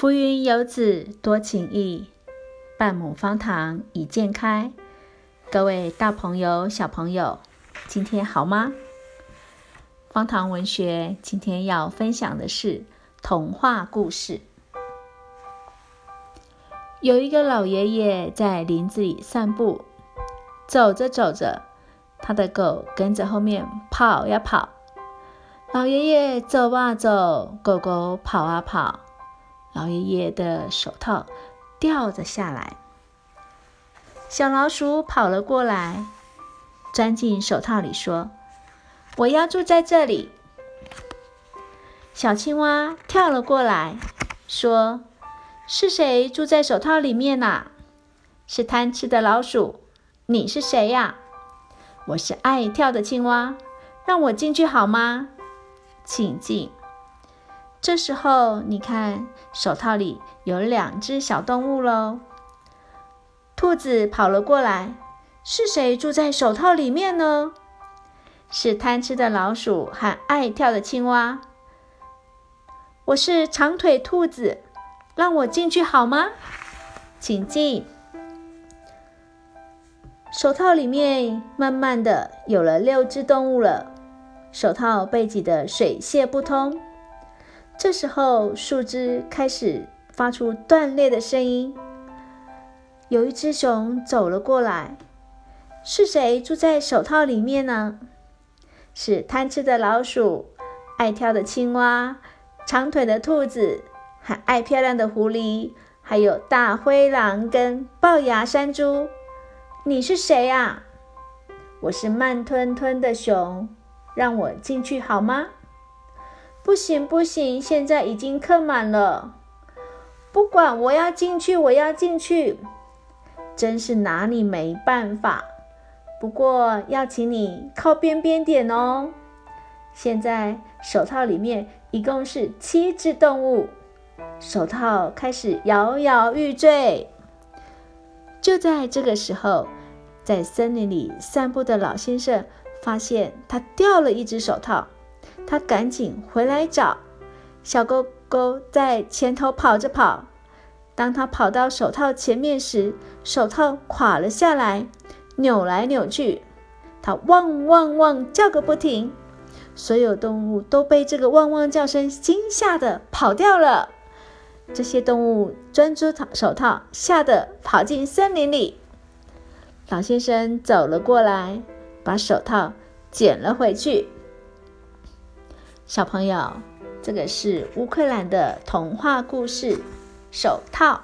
浮云游子多情意，半亩方塘一鉴开。各位大朋友、小朋友，今天好吗？方塘文学今天要分享的是童话故事。有一个老爷爷在林子里散步，走着走着，他的狗跟着后面跑呀跑。老爷爷走啊走，狗狗跑啊跑，老爷爷的手套掉了下来。小老鼠跑了过来，钻进手套里说：“我要住在这里。”小青蛙跳了过来，说：“是谁住在手套里面呐？”“是贪吃的老鼠。”“你是谁呀？”“我是爱跳的青蛙，让我进去好吗？”请进。这时候，你看手套里有两只小动物喽。兔子跑了过来，是谁住在手套里面呢？是贪吃的老鼠和爱跳的青蛙。我是长腿兔子，让我进去好吗？请进。手套里面慢慢的有了六只动物了。手套被挤得水泄不通，这时候树枝开始发出断裂的声音。有一只熊走了过来，是谁住在手套里面呢？是贪吃的老鼠、爱跳的青蛙、长腿的兔子、还爱漂亮的狐狸，还有大灰狼跟龅牙山猪。你是谁啊？我是慢吞吞的熊。让我进去好吗？不行，不行，现在已经客满了。不管，我要进去，我要进去。真是拿你没办法。不过要请你靠边边点哦。现在手套里面一共是七只动物，手套开始摇摇欲坠。就在这个时候，在森林里散步的老先生。发现他掉了一只手套，他赶紧回来找小狗狗，在前头跑着跑。当他跑到手套前面时，手套垮了下来，扭来扭去，它汪汪汪叫个不停。所有动物都被这个汪汪叫声惊吓的跑掉了。这些动物钻出手套，吓得跑进森林里。老先生走了过来。把手套捡了回去。小朋友，这个是乌克兰的童话故事《手套》。